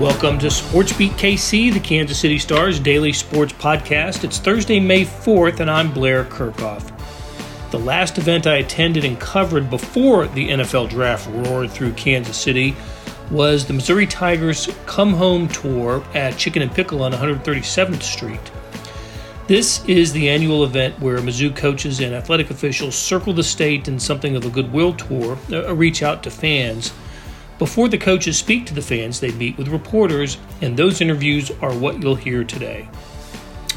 Welcome to Sports Beat KC, the Kansas City Stars daily sports podcast. It's Thursday, May 4th, and I'm Blair Kerkhoff. The last event I attended and covered before the NFL draft roared through Kansas City was the Missouri Tigers Come Home Tour at Chicken and Pickle on 137th Street. This is the annual event where Mizzou coaches and athletic officials circle the state in something of a goodwill tour, a reach out to fans. Before the coaches speak to the fans, they meet with reporters, and those interviews are what you'll hear today.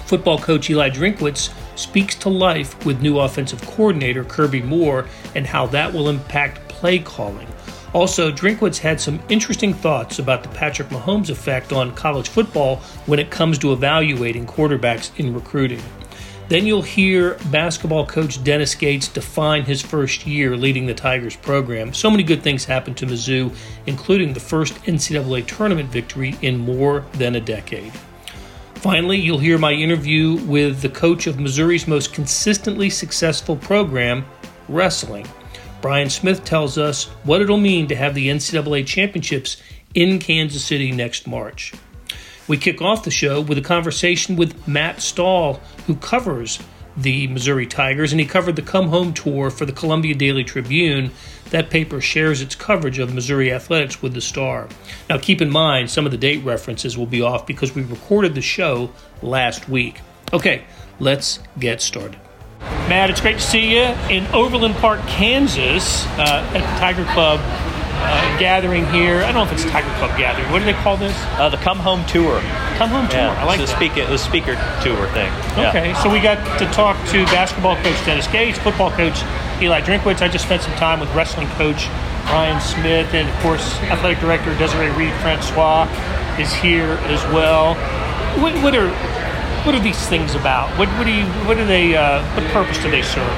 Football coach Eli Drinkwitz speaks to life with new offensive coordinator Kirby Moore and how that will impact play calling. Also, Drinkwitz had some interesting thoughts about the Patrick Mahomes effect on college football when it comes to evaluating quarterbacks in recruiting. Then you'll hear basketball coach Dennis Gates define his first year leading the Tigers program. So many good things happened to Mizzou, including the first NCAA tournament victory in more than a decade. Finally, you'll hear my interview with the coach of Missouri's most consistently successful program, wrestling. Brian Smith tells us what it'll mean to have the NCAA championships in Kansas City next March. We kick off the show with a conversation with Matt Stahl, who covers the Missouri Tigers, and he covered the Come Home tour for the Columbia Daily Tribune. That paper shares its coverage of Missouri athletics with the Star. Now, keep in mind, some of the date references will be off because we recorded the show last week. Okay, let's get started. Matt, it's great to see you in Overland Park, Kansas, uh, at the Tiger Club uh, gathering here. I don't know if it's Tiger Club gathering. What do they call this? Uh, the Come Home Tour. Come Home Tour. Yeah, I like the that. speaker, the speaker tour thing. Yeah. Okay, so we got to talk to basketball coach Dennis Gates, football coach Eli Drinkwitz. I just spent some time with wrestling coach Brian Smith, and of course, athletic director Desiree Reed Francois is here as well. What, what are what are these things about? What, what do you what do they uh, what purpose do they serve?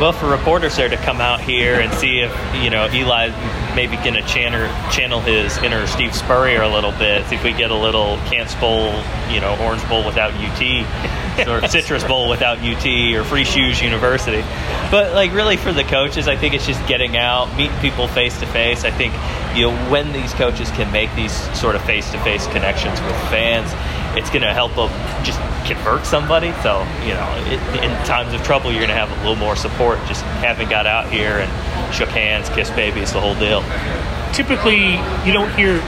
Well, for reporters there to come out here and see if you know Eli maybe going to channel channel his inner Steve Spurrier a little bit. See if we get a little Cants Bowl, you know, Orange Bowl without UT, or Citrus Bowl without UT, or Free Shoes University. But like really for the coaches, I think it's just getting out, meeting people face to face. I think you know when these coaches can make these sort of face to face connections with fans, it's going to help them just convert somebody. So you know, it, in times of trouble, you're going to have a little more support. Just having got out here and shook hands, kissed babies, the whole deal. Typically, you don't hear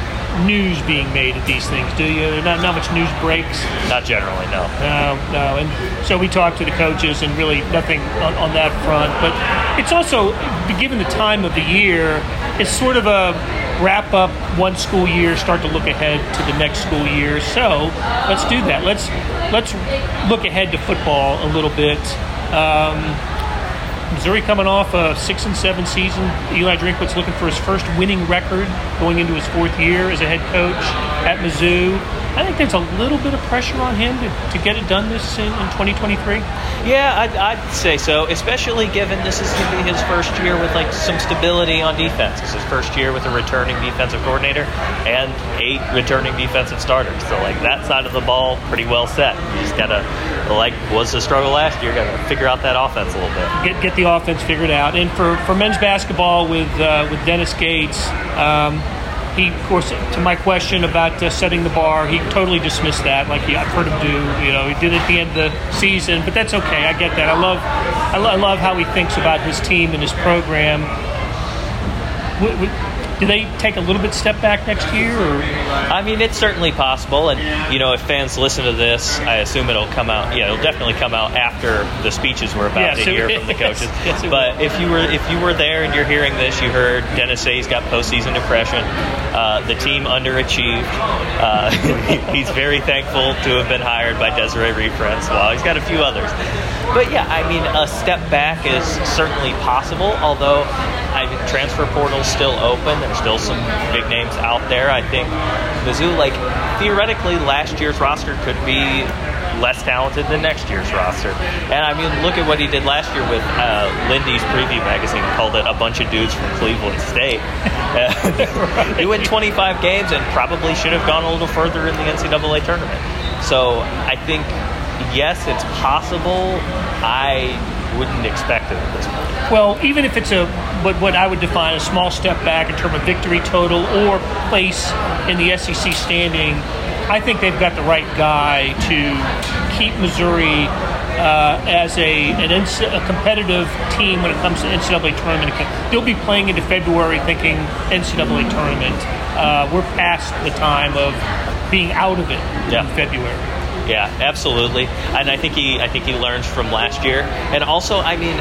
news being made at these things, do you? Not not much news breaks. Not generally, no. No, no. And so we talked to the coaches, and really nothing on, on that front. But it's also, given the time of the year, it's sort of a wrap up one school year, start to look ahead to the next school year. So let's do that. Let's let's look ahead to football a little bit. Um, Missouri coming off a six and seven season. Eli Drinkwitz looking for his first winning record going into his fourth year as a head coach at Mizzou. I think there's a little bit of pressure on him to, to get it done this in, in 2023. Yeah, I'd, I'd say so, especially given this is going to be his first year with like some stability on defense. It's his first year with a returning defensive coordinator and eight returning defensive starters. So like that side of the ball, pretty well set. You just gotta like was the struggle last year. Got to figure out that offense a little bit. Get get the offense figured out. And for, for men's basketball with uh, with Dennis Gates. Um, he, of course, to my question about uh, setting the bar, he totally dismissed that. Like he, I've heard him do, you know, he did it at the end of the season, but that's okay. I get that. I love, I, lo- I love how he thinks about his team and his program. What, what, do they take a little bit step back next year? Or? I mean, it's certainly possible, and you know, if fans listen to this, I assume it'll come out. Yeah, it'll definitely come out after the speeches we're about Yes, to it- hear from the coaches. yes, it but if you were if you were there and you're hearing this, you heard Dennis say he's got postseason depression. Uh, the team underachieved. Uh, he's very thankful to have been hired by Desiree Reed Francois. He's got a few others. But yeah, I mean, a step back is certainly possible, although I mean, transfer portal's still open. There's still some big names out there. I think Mizzou, like, theoretically, last year's roster could be less talented than next year's roster. And I mean, look at what he did last year with uh, Lindy's preview magazine, called it a bunch of dudes from Cleveland State. he went 25 games and probably should have gone a little further in the NCAA tournament. So I think, yes, it's possible. I wouldn't expect it at this point. Well, even if it's a what, what I would define a small step back in terms of victory total or place in the SEC standing, I think they've got the right guy to keep Missouri uh, as a an NC, a competitive team when it comes to NCAA tournament. They'll be playing into February thinking NCAA tournament. Uh, we're past the time of being out of it Yeah. in February. Yeah, absolutely. And I think he I think he learns from last year. And also, I mean,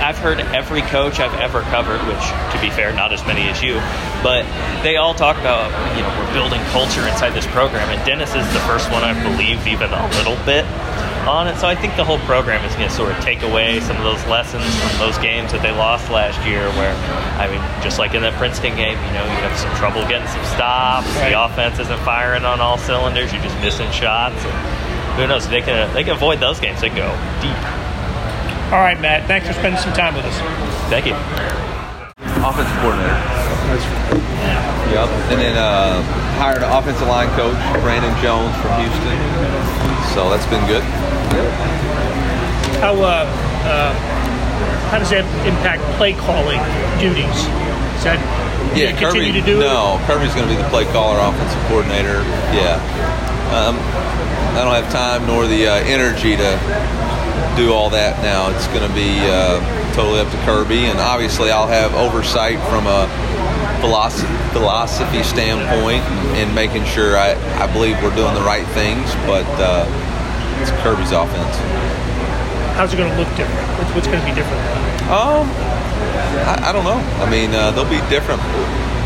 I've heard every coach I've ever covered, which to be fair, not as many as you, but they all talk about, you know, we're building culture inside this program and Dennis is the first one I believe even a little bit on it. So I think the whole program is going to sort of take away some of those lessons from those games that they lost last year where I mean, just like in that Princeton game, you know, you have some trouble getting some stops, the offense isn't firing on all cylinders, you're just missing shots. And, who knows? They can they can avoid those games. They can go deep. All right, Matt. Thanks for spending some time with us. Thank you. offensive coordinator. Yep. And then uh, hired an offensive line coach, Brandon Jones from Houston. So that's been good. How uh, uh, how does that impact play calling duties? Is that do Yeah, you continue Kirby. to do no, Kirby's going to be the play caller, offensive coordinator. Yeah. Um, I don't have time nor the uh, energy to do all that now. It's going to be uh, totally up to Kirby, and obviously I'll have oversight from a philosophy, philosophy standpoint and making sure I, I believe we're doing the right things. But uh, it's Kirby's offense. How's it going to look different? What's, what's going to be different? Um, I, I don't know. I mean, uh, there'll be different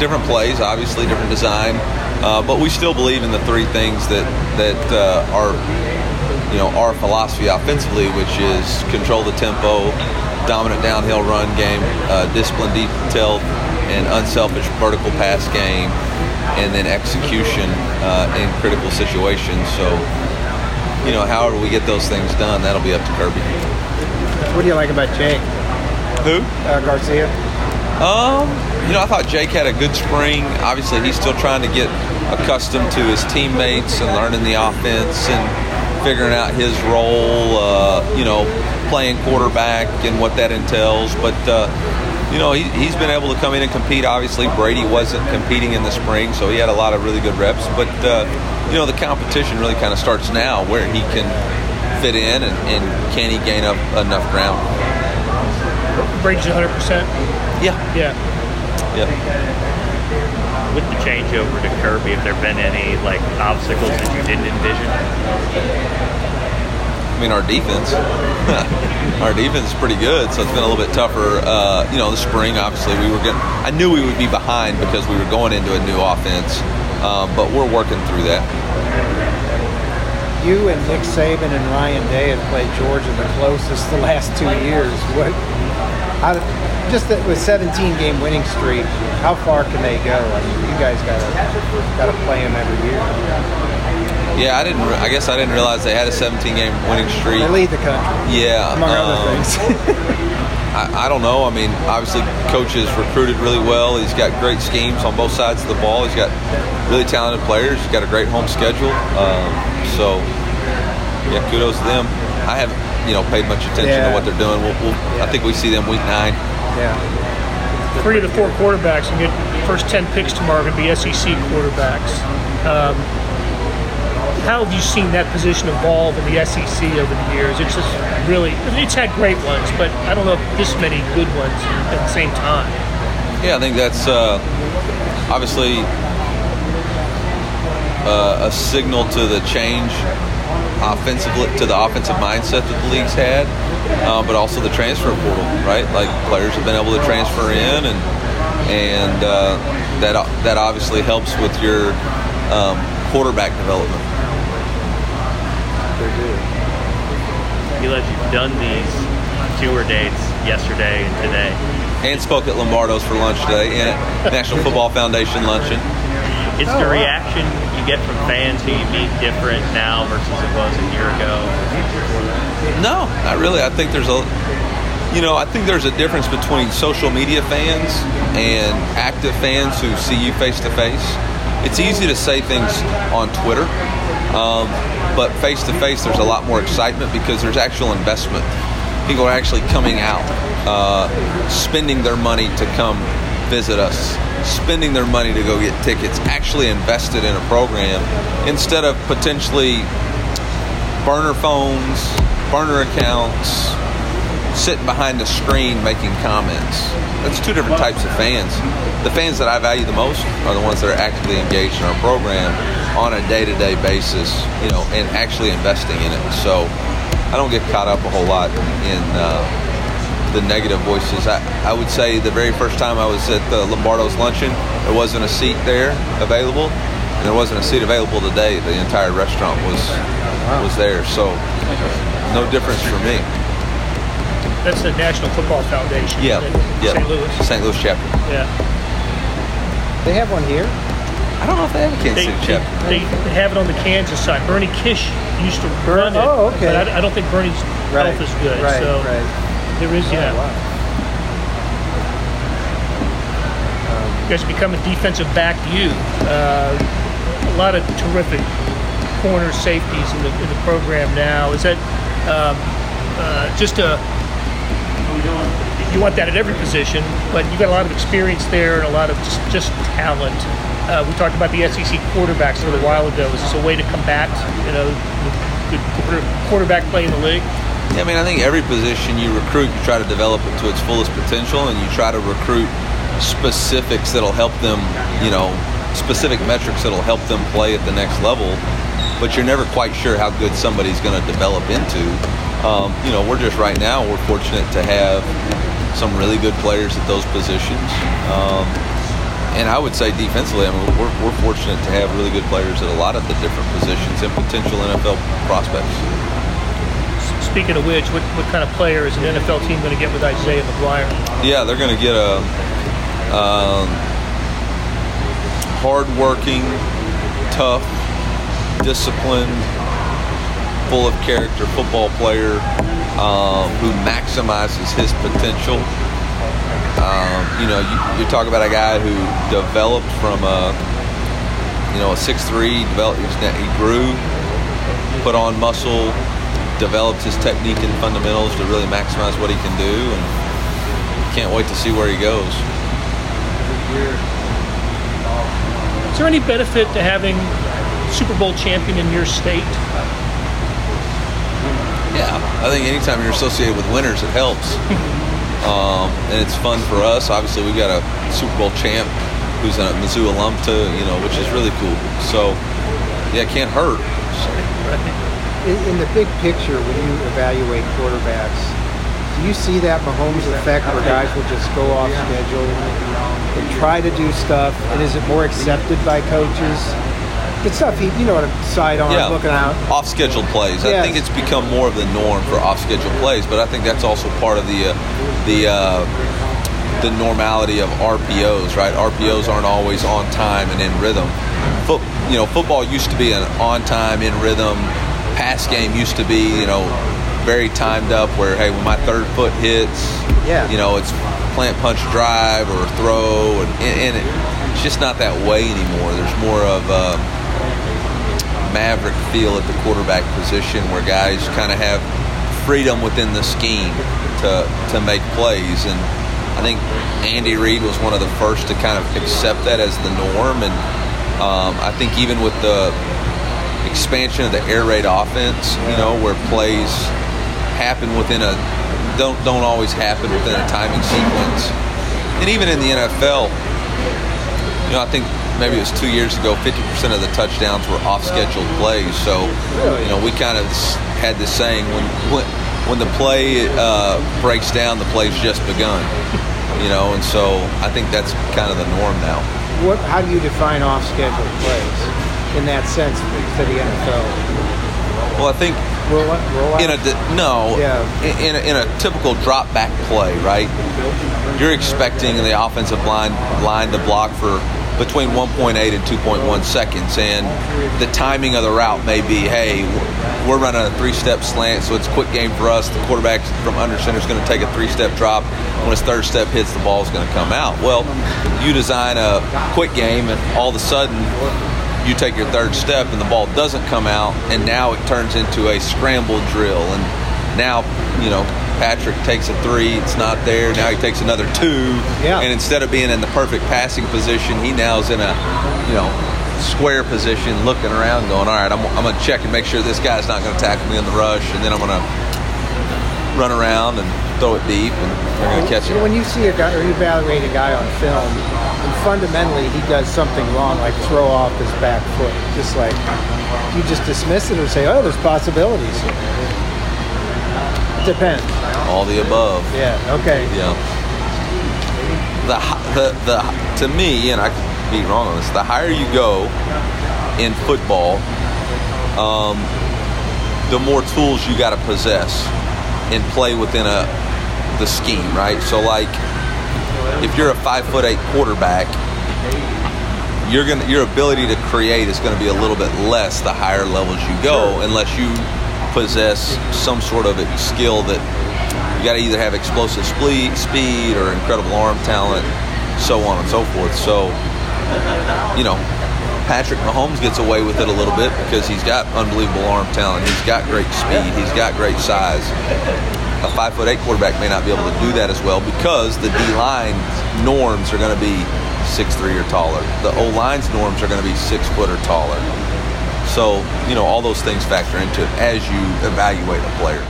different plays, obviously different design, uh, but we still believe in the three things that that uh, are you know our philosophy offensively, which is control the tempo, dominant downhill run game, uh, disciplined, detailed, and unselfish vertical pass game, and then execution uh, in critical situations. So. You know, however we get those things done, that'll be up to Kirby. What do you like about Jake Who? uh, Garcia? Um, you know, I thought Jake had a good spring. Obviously, he's still trying to get accustomed to his teammates and learning the offense and figuring out his role. Uh, you know, playing quarterback and what that entails. But uh, you know, he, he's been able to come in and compete. Obviously, Brady wasn't competing in the spring, so he had a lot of really good reps. But uh, you know, the competition really kind of starts now, where he can fit in and, and can he gain up enough ground. Brady's 100%. Yeah, Yeah. yeah. With the changeover to Kirby, have there been any like obstacles that you didn't envision? I mean, our defense, our defense is pretty good, so it's been a little bit tougher. Uh, you know, the spring, obviously, we were getting. I knew we would be behind because we were going into a new offense, um, but we're working through that. You and Nick Saban and Ryan Day have played Georgia the closest the last two years. What? How, just that with 17 game winning streak, how far can they go? I mean, you guys got to got to play them every year. Yeah, I didn't. Re- I guess I didn't realize they had a 17 game winning streak. They lead the country, Yeah, among other um, things. I, I don't know. I mean, obviously, coach has recruited really well. He's got great schemes on both sides of the ball. He's got really talented players. He's got a great home schedule. Um, so, yeah, kudos to them. I haven't, you know, paid much attention Yeah. to what they're doing. We'll, we'll, I think we see them week nine. yeah. Three of the four quarterbacks and get first 10 picks tomorrow going to be SEC quarterbacks. Um, how have you seen that position evolve in the SEC over the years? It's just really, it's had great ones, but I don't know if this many good ones at the same time. Yeah, I think that's uh, obviously uh, a signal to the change offensively to the offensive mindset that the league's had, uh, but also the transfer portal, right? Like players have been able to transfer in, and and uh, that that obviously helps with your um, quarterback development. He Eli, you've done these tour dates yesterday and today. And spoke at Lombardo's for lunch today, and at National Football Foundation luncheon. Is the reaction you get from fans who you meet different now versus it was a year ago? No, not really. I think there's a, you know, I think there's a difference between social media fans and active fans who see you face to face. It's easy to say things on Twitter, um, but face to face, there's a lot more excitement because there's actual investment. People are actually coming out, uh, spending their money to come visit us, spending their money to go get tickets, actually invested in a program instead of potentially burner phones, burner accounts, sitting behind a screen making comments. That's two different types of fans. The fans that I value the most are the ones that are actively engaged in our program on a day-to-day basis, you know, and actually investing in it. So I don't get caught up a whole lot in uh, the negative voices. I, I would say the very first time I was at the Lombardo's luncheon, there wasn't a seat there available, and there wasn't a seat available today. The entire restaurant was was there, so no difference for me. That's the National Football Foundation. Yeah, in yeah. St. Louis. St. Louis chapter. Yeah. They have one here. I don't know if they have a Kansas They, City chapter. they have it on the Kansas side. Bernie Kish used to run it. oh, okay. But I, I don't think Bernie's Right. health is good. Right. so right. There is, yeah. Wow. You guys become a defensive back you. Uh, a lot of terrific corner safeties in the, in the program now. Is that um, uh, just a you want that at every position, but you've got a lot of experience there and a lot of just, just talent. Uh, we talked about the SEC quarterbacks a little while ago. Is this a way to combat, you know, the good quarterback play in the league? Yeah, I mean, I think every position you recruit, you try to develop it to its fullest potential, and you try to recruit specifics that'll help them, you know, specific metrics that'll help them play at the next level. But you're never quite sure how good somebody's going to develop into. Um, you know, we're just right now, we're fortunate to have some really good players at those positions. Um, and I would say defensively, I mean, we're, we're fortunate to have really good players at a lot of the different positions and potential NFL prospects. Speaking of which, what, what kind of player is an NFL team going to get with Isaiah McGuire? Yeah, they're going to get a um, hard-working, tough, disciplined, full of character football player um, who maximizes his potential. Um, you know, you, you talk about a guy who developed from a you know a six three, developed he grew, put on muscle, developed his technique and fundamentals to really maximize what he can do, and can't wait to see where he goes. Is there any benefit to having Super Bowl champion in your state? Yeah, I think anytime you're associated with winners, it helps. um, and it's fun for us. Obviously, we've got a Super Bowl champ who's a Mizzou alum too, you know, which is really cool. So, yeah, it can't hurt. In, in the big picture, when you evaluate quarterbacks, do you see that Mahomes effect where guys will just go off schedule and try to do stuff? And is it more accepted by coaches? It's stuff he, you know what I'm sidearm Yeah, looking out. Off schedule plays. I think it's become more of the norm for off schedule plays, but I think that's also part of the uh, the uh, the normality of RPOs, right? RPOs aren't always on time and in rhythm. Foot, you know, football used to be an on-time, in rhythm. Pass game used to be, you know, very timed up. Where hey, when my third foot hits, Yeah. you know, it's plant punch drive or throw, and, and it, it's just not that way anymore. There's more of a maverick feel at the quarterback position where guys kind of have freedom within the scheme to, to make plays. And I think Andy Reid was one of the first to kind of accept that as the norm. And um, I think even with the expansion of the air raid offense, you know, where plays happen within a don't don't always happen within a timing sequence. And even in the NFL, you know, I think maybe it was two years ago, 50% of the touchdowns were off scheduled plays. So, you know, we kind of had this saying when, when, when the play uh, breaks down, the play's just begun. You know, and so I think that's kind of the norm now. What? How do you define off scheduled plays in that sense for the NFL? Well, I think roll, roll in a no, yeah. in, a, in a typical drop back play, right? You're expecting the offensive line line to block for between 1.8 and 2.1 seconds, and the timing of the route may be, hey, we're running a three-step slant, so it's a quick game for us. The quarterback from under center is going to take a three-step drop. When his third step hits, the ball is going to come out. Well, you design a quick game, and all of a sudden, you take your third step and the ball doesn't come out, and now it turns into a scramble drill. And now, you know, Patrick takes a three, it's not there. Now he takes another two. Yeah. And instead of being in the perfect passing position, he now is in a, you know, square position looking around going, all right, I'm, I'm going to check and make sure this guy's not going to tackle me in the rush. And then I'm going to run around and throw it deep and they're going to catch it. When you see a guy or you evaluate a guy on film, and fundamentally he does something wrong, like throw off his back foot, just like you just dismiss it or say, oh, there's possibilities. It depends. All the above. Yeah. Okay. Yeah. The, the, the, to me, and I could be wrong on this, the higher you go in football, um, the more tools you got to possess and play within a the scheme, right? So, like, if you're a five foot eight quarterback, you're gonna your ability to create is going to be a little bit less the higher levels you go, unless you possess some sort of skill that you got to either have explosive speed or incredible arm talent, so on and so forth. So, you know, Patrick Mahomes gets away with it a little bit because he's got unbelievable arm talent. He's got great speed. He's got great size. A five foot eight quarterback may not be able to do that as well because the D line norms are going to be six three or taller. The O line's norms are going to be six foot or taller. So you know all those things factor into it as you evaluate a player.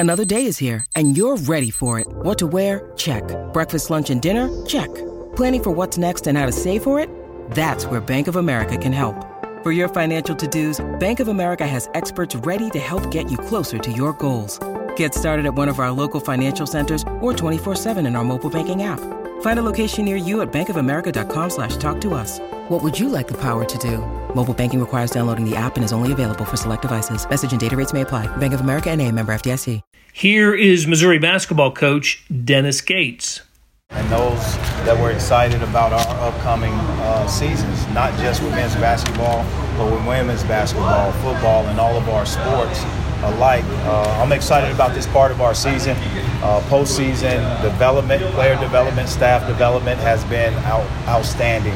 Another day is here and you're ready for it. What to wear? Check. Breakfast, lunch, and dinner? Check. Planning for what's next and how to save for it? That's where Bank of America can help. For your financial to-dos, Bank of America has experts ready to help get you closer to your goals. Get started at one of our local financial centers or 24-7 in our mobile banking app. Find a location near you at bankofamerica.com slash talk to us. What would you like the power to do? Mobile banking requires downloading the app and is only available for select devices. Message and data rates may apply. Bank of America and a member FDIC. Here is Missouri basketball coach Dennis Gates. And those that were excited about our upcoming uh, seasons, not just with men's basketball, but with women's basketball, football, and all of our sports alike. Uh, I'm excited about this part of our season. Uh, postseason development, player development, staff development has been out, outstanding.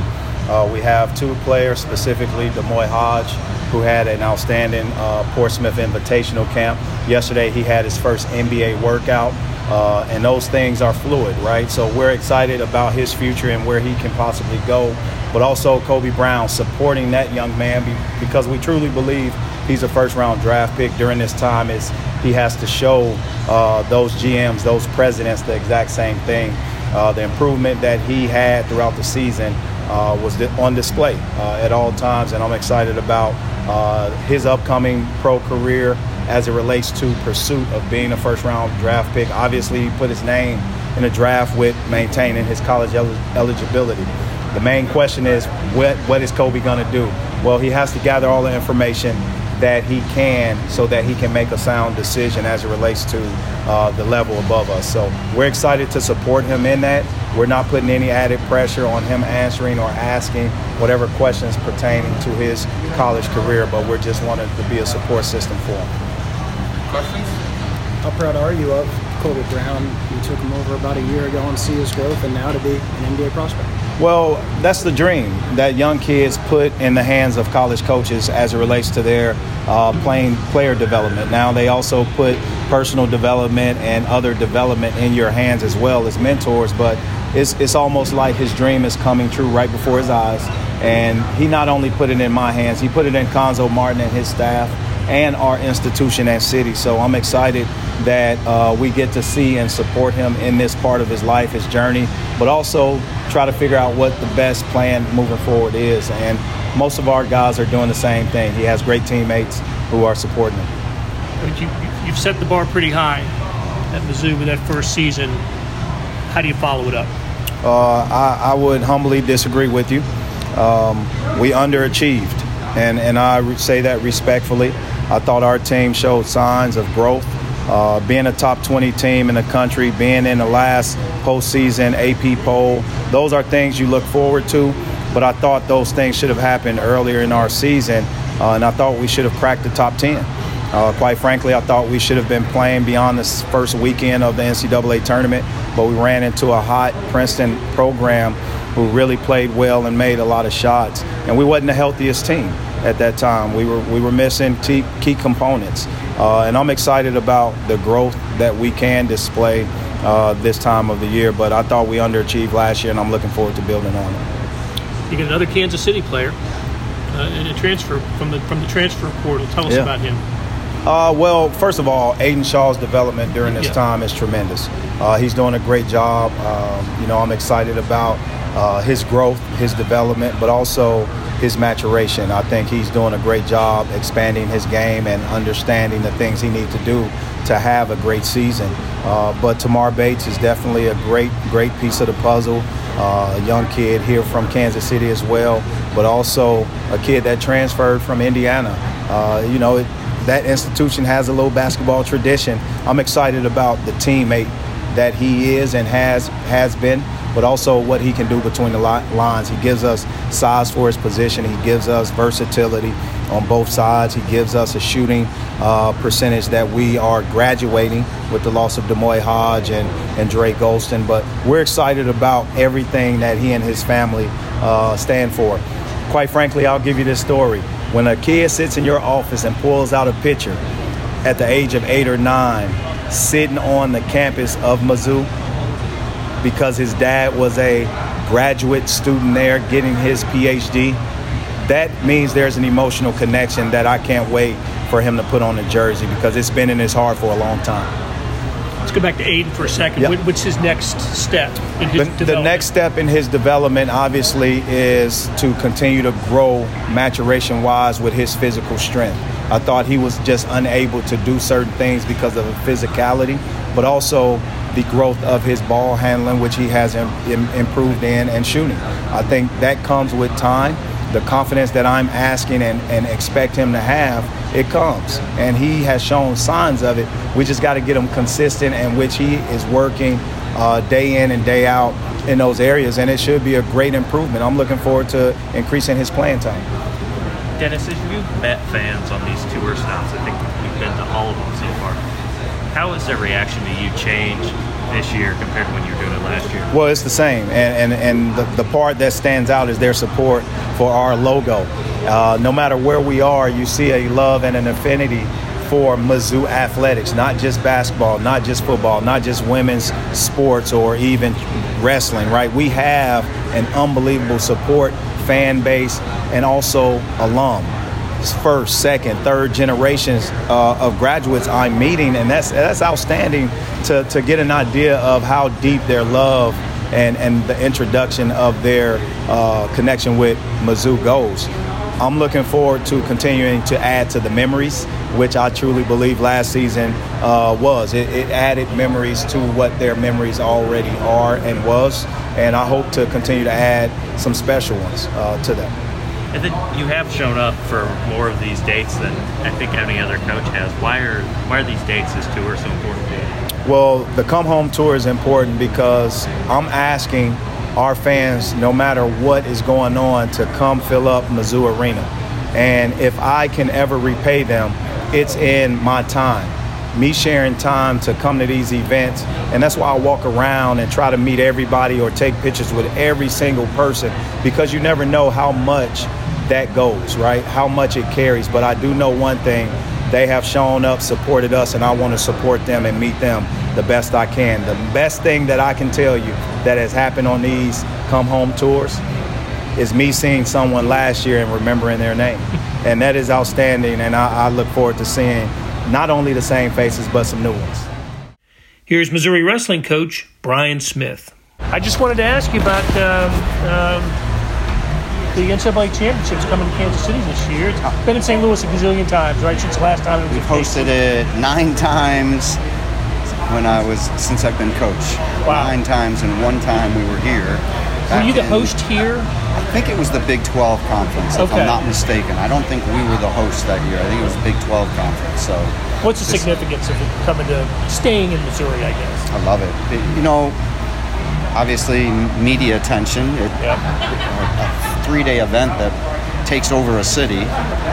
Uh, we have two players, specifically D'Moi Hodge, who had an outstanding uh, Portsmouth Invitational camp. Yesterday, he had his first NBA workout. Uh, and those things are fluid, right? So we're excited about his future and where he can possibly go. But also Kobe Brown supporting that young man because we truly believe he's a first round draft pick during this time is he has to show uh, those GMs, those presidents the exact same thing. Uh, the improvement that he had throughout the season uh, was on display uh, at all times, and I'm excited about uh, his upcoming pro career as it relates to pursuit of being a first round draft pick. Obviously, he put his name in a draft with maintaining his college el- eligibility. The main question is what, what is Kobe going to do? Well, he has to gather all the information that he can so that he can make a sound decision as it relates to uh, the level above us. So we're excited to support him in that. We're not putting any added pressure on him answering or asking whatever questions pertaining to his college career, but we're just wanting to be a support system for him. Questions? How proud are you of Kobe Brown? You took him over about a year ago and see his growth, and now to be an NBA prospect. Well, that's the dream that young kids put in the hands of college coaches as it relates to their uh, playing player development. Now they also put personal development and other development in your hands as well as mentors. But it's it's almost like his dream is coming true right before his eyes. And he not only put it in my hands, he put it in Cuonzo Martin and his staff and our institution and city. So I'm excited that uh, we get to see and support him in this part of his life, his journey, but also try to figure out what the best plan moving forward is. And most of our guys are doing the same thing. He has great teammates who are supporting him. But you, you've set the bar pretty high at Mizzou with that first season. How do you follow it up? Uh, I, I, would humbly disagree with you. Um, we underachieved, and, and I say that respectfully. I thought our team showed signs of growth. Uh, being a top 20 team in the country, being in the last postseason AP poll, those are things you look forward to. But I thought those things should have happened earlier in our season, uh, and I thought we should have cracked the top 10. Uh, quite frankly, I thought we should have been playing beyond this first weekend of the NCAA tournament, but we ran into a hot Princeton program who really played well and made a lot of shots, and we wasn't the healthiest team at that time. We were we were missing key, key components, uh, and I'm excited about the growth that we can display uh, this time of the year. But I thought we underachieved last year, and I'm looking forward to building on it. You get another Kansas City player uh, in a transfer from the from the transfer portal. Tell us yeah. about him. Uh, well, first of all, Aidan Shaw's development during this yeah. time is tremendous. Uh, he's doing a great job. Um, you know, I'm excited about uh, his growth, his development, but also his maturation. I think he's doing a great job expanding his game and understanding the things he needs to do to have a great season. Uh, but Tamar Bates is definitely a great, great piece of the puzzle. Uh, a young kid here from Kansas City as well, but also a kid that transferred from Indiana. Uh, you know, it, that institution has a little basketball tradition. I'm excited about the teammate that he is and has has been but also what he can do between the lines. He gives us size for his position. He gives us versatility on both sides. He gives us a shooting uh, percentage that we are graduating with the loss of D'Moi Hodge and, and Drake Gholston. But we're excited about everything that he and his family uh, stand for. Quite frankly, I'll give you this story. When a kid sits in your office and pulls out a picture at the age of eight or nine, sitting on the campus of Mizzou, because his dad was a graduate student there getting his PhD. That means there's an emotional connection that I can't wait for him to put on the jersey because it's been in his heart for a long time. Let's go back to Aidan for a second. Yep. What's his next step in his the, development? The next step in his development, obviously, is to continue to grow maturation wise with his physical strength. I thought he was just unable to do certain things because of physicality, but also the growth of his ball handling, which he has Im- Im- improved in, and shooting. I think that comes with time. The confidence that I'm asking and, and expect him to have, it comes. And he has shown signs of it. We just got to get him consistent, and which he is working uh, day in and day out in those areas. And it should be a great improvement. I'm looking forward to increasing his playing time. Dennis, as you've met fans on these tour stops, I think we've been to all of them so far how has their reaction to you changed this year compared to when you were doing it last year? Well, it's the same, and and, and the, the part that stands out is their support for our logo. Uh, no matter where we are, you see a love and an affinity for Mizzou athletics, not just basketball, not just football, not just women's sports or even wrestling, right? We have an unbelievable support fan base and also alum first, second, third generations uh, of graduates I'm meeting, and that's that's outstanding to, to get an idea of how deep their love and, and the introduction of their uh, connection with Mizzou goes. I'm looking forward to continuing to add to the memories, which I truly believe last season uh, was. It, it, added memories to what their memories already are and was, and I hope to continue to add some special ones uh, to them. And then you have shown up for more of these dates than I think any other coach has. Why are why are these dates this tour so important to you? Well, the come home tour is important because I'm asking our fans, no matter what is going on, to come fill up Mizzou Arena. And if I can ever repay them, it's in my time. Me sharing time to come to these events. And that's why I walk around and try to meet everybody or take pictures with every single person because you never know how much that goes, right? How much it carries. But I do know one thing they have shown up, supported us, and I want to support them and meet them the best I can. The best thing that I can tell you that has happened on these come home tours is me seeing someone last year and remembering their name. and that is outstanding, and I, I look forward to seeing not only the same faces, but some new ones. Here's Missouri wrestling coach Brian Smith. I just wanted to ask you about um, um, the NCAA championships coming to Kansas City this year. It's been in St. Louis a gazillion times, right? Since the last time it was We've hosted it nine times when I was since I've been coach. Wow. Nine times, and one time we were here. Were you the in- host here? I think it was the Big 12 conference, if Okay. I'm not mistaken. I don't think we were the host that year. I think it was the Big 12 conference. So What's the significance of it coming to staying in Missouri? I guess. I love it. It- You know, obviously media attention. It, Yep. a three-day event that takes over a city,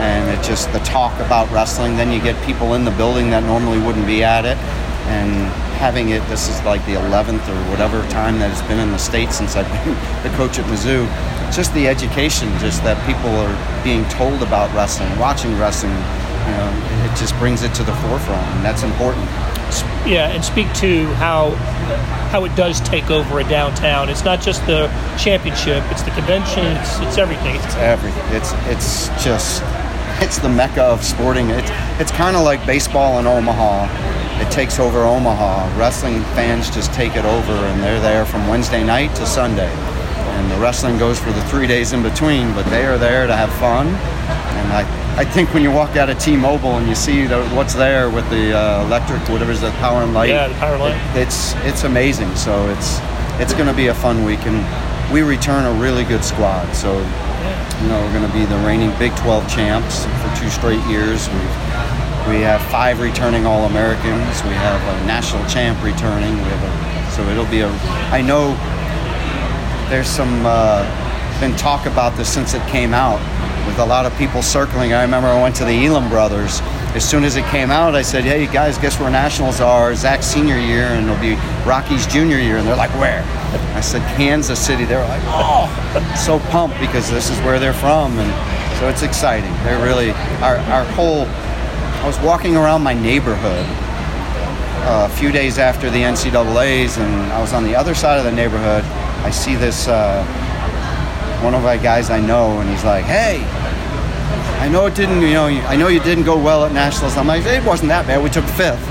and it just the talk about wrestling. Then you get people in the building that normally wouldn't be at it, and having it. This is like the 11th or whatever time that it's been in the states since I've been the coach at Mizzou. Just the education, just that people are being told about wrestling, watching wrestling. You know, it just brings it to the forefront, and that's important. Yeah, and speak to how how it does take over a downtown. It's not just the championship; it's the convention. It's it's everything. It's, everything. It's it's just it's the mecca of sporting. It's it's kind of like baseball in Omaha. It takes over Omaha. Wrestling fans just take it over, and they're there from Wednesday night to Sunday. And the wrestling goes for the three days in between, but they are there to have fun. And I, I think when you walk out of T-Mobile and you see the, what's there with the uh, electric, whatever's the power and light, Yeah, the power and light. it- it's it's amazing. So it's it's going to be a fun week, and we return a really good squad. So you know, we're going to be the reigning Big 12 champs for two straight years. We we have five returning All Americans. We have a national champ returning. We have a, so it'll be a. I know there's some uh, been talk about this since it came out, with a lot of people circling. I remember I went to the Elam Brothers. As soon as it came out, I said, "Hey guys, guess where nationals are? Zach's senior year, and it'll be Rocky's junior year." And they're like, "Where?" I said, "Kansas City." They're like, "Oh!" so pumped because this is where they're from, and so it's exciting. They're really our our whole. I was walking around my neighborhood uh, a few days after the NCAA's, and I was on the other side of the neighborhood. I see this uh, one of my guys I know, and he's like, "Hey, I know it didn't, you know, I know you didn't go well at nationals." I'm like, "It wasn't that bad. We took fifth.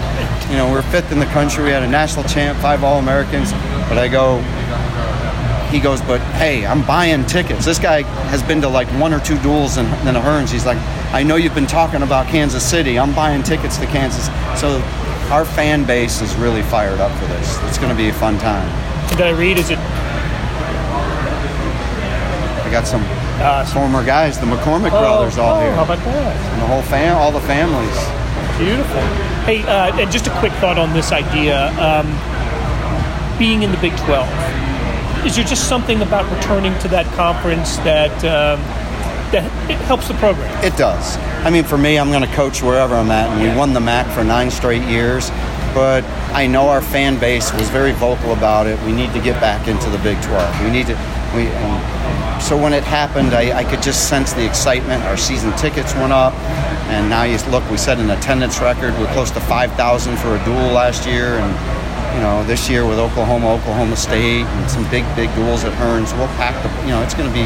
You know, we we're fifth in the country. We had a national champ, five All Americans." But I go, he goes, "But hey, I'm buying tickets." This guy has been to like one or two duels in, in the Hearnes. He's like, "I know you've been talking about Kansas City. I'm buying tickets to Kansas." So. Our fan base is really fired up for this. It's going to be a fun time. did I read? Is it I got some uh, former guys, the McCormick oh, brothers, all oh, here, How about that? and the whole fam, all the families. Beautiful. Hey, uh, and just a quick thought on this idea. Um, being in the Big 12, is there just something about returning to that conference that um, that it helps the program? It does. I mean, for me, I'm going to coach wherever I'm at, and we won the MAC for nine straight years. But I know our fan base was very vocal about it. We need to get back into the Big 12. We need to. We, and so when it happened, I, I could just sense the excitement. Our season tickets went up, and now you look. We set an attendance record. We're close to 5,000 for a duel last year, and you know this year with Oklahoma, Oklahoma State, and some big, big duels at Hearnes. We'll pack the. You know, it's going to be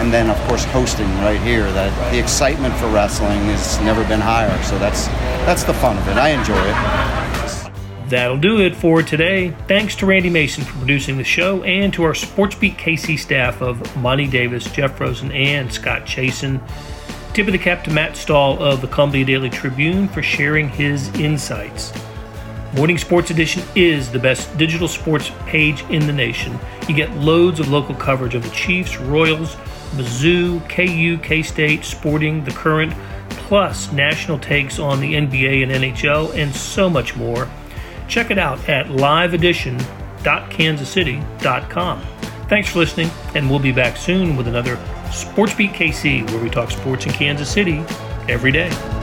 and then of course hosting right here that the excitement for wrestling has never been higher so that's that's the fun of it i enjoy it That'll do it for today. Thanks to Randy Mason for producing the show and to our SportsBeat KC staff of Monty Davis, Jeff Rosen, and Scott Chasen. Tip of the cap to Matt Stahl of the Columbia Daily Tribune for sharing his insights. Morning Sports Edition is the best digital sports page in the nation. You get loads of local coverage of the Chiefs, Royals, Mizzou, KU, K State, Sporting, The Current, plus national takes on the NBA and NHL, and so much more. Check it out at liveedition.kansascity.com. Thanks for listening, and we'll be back soon with another Sports Beat KC where we talk sports in Kansas City every day.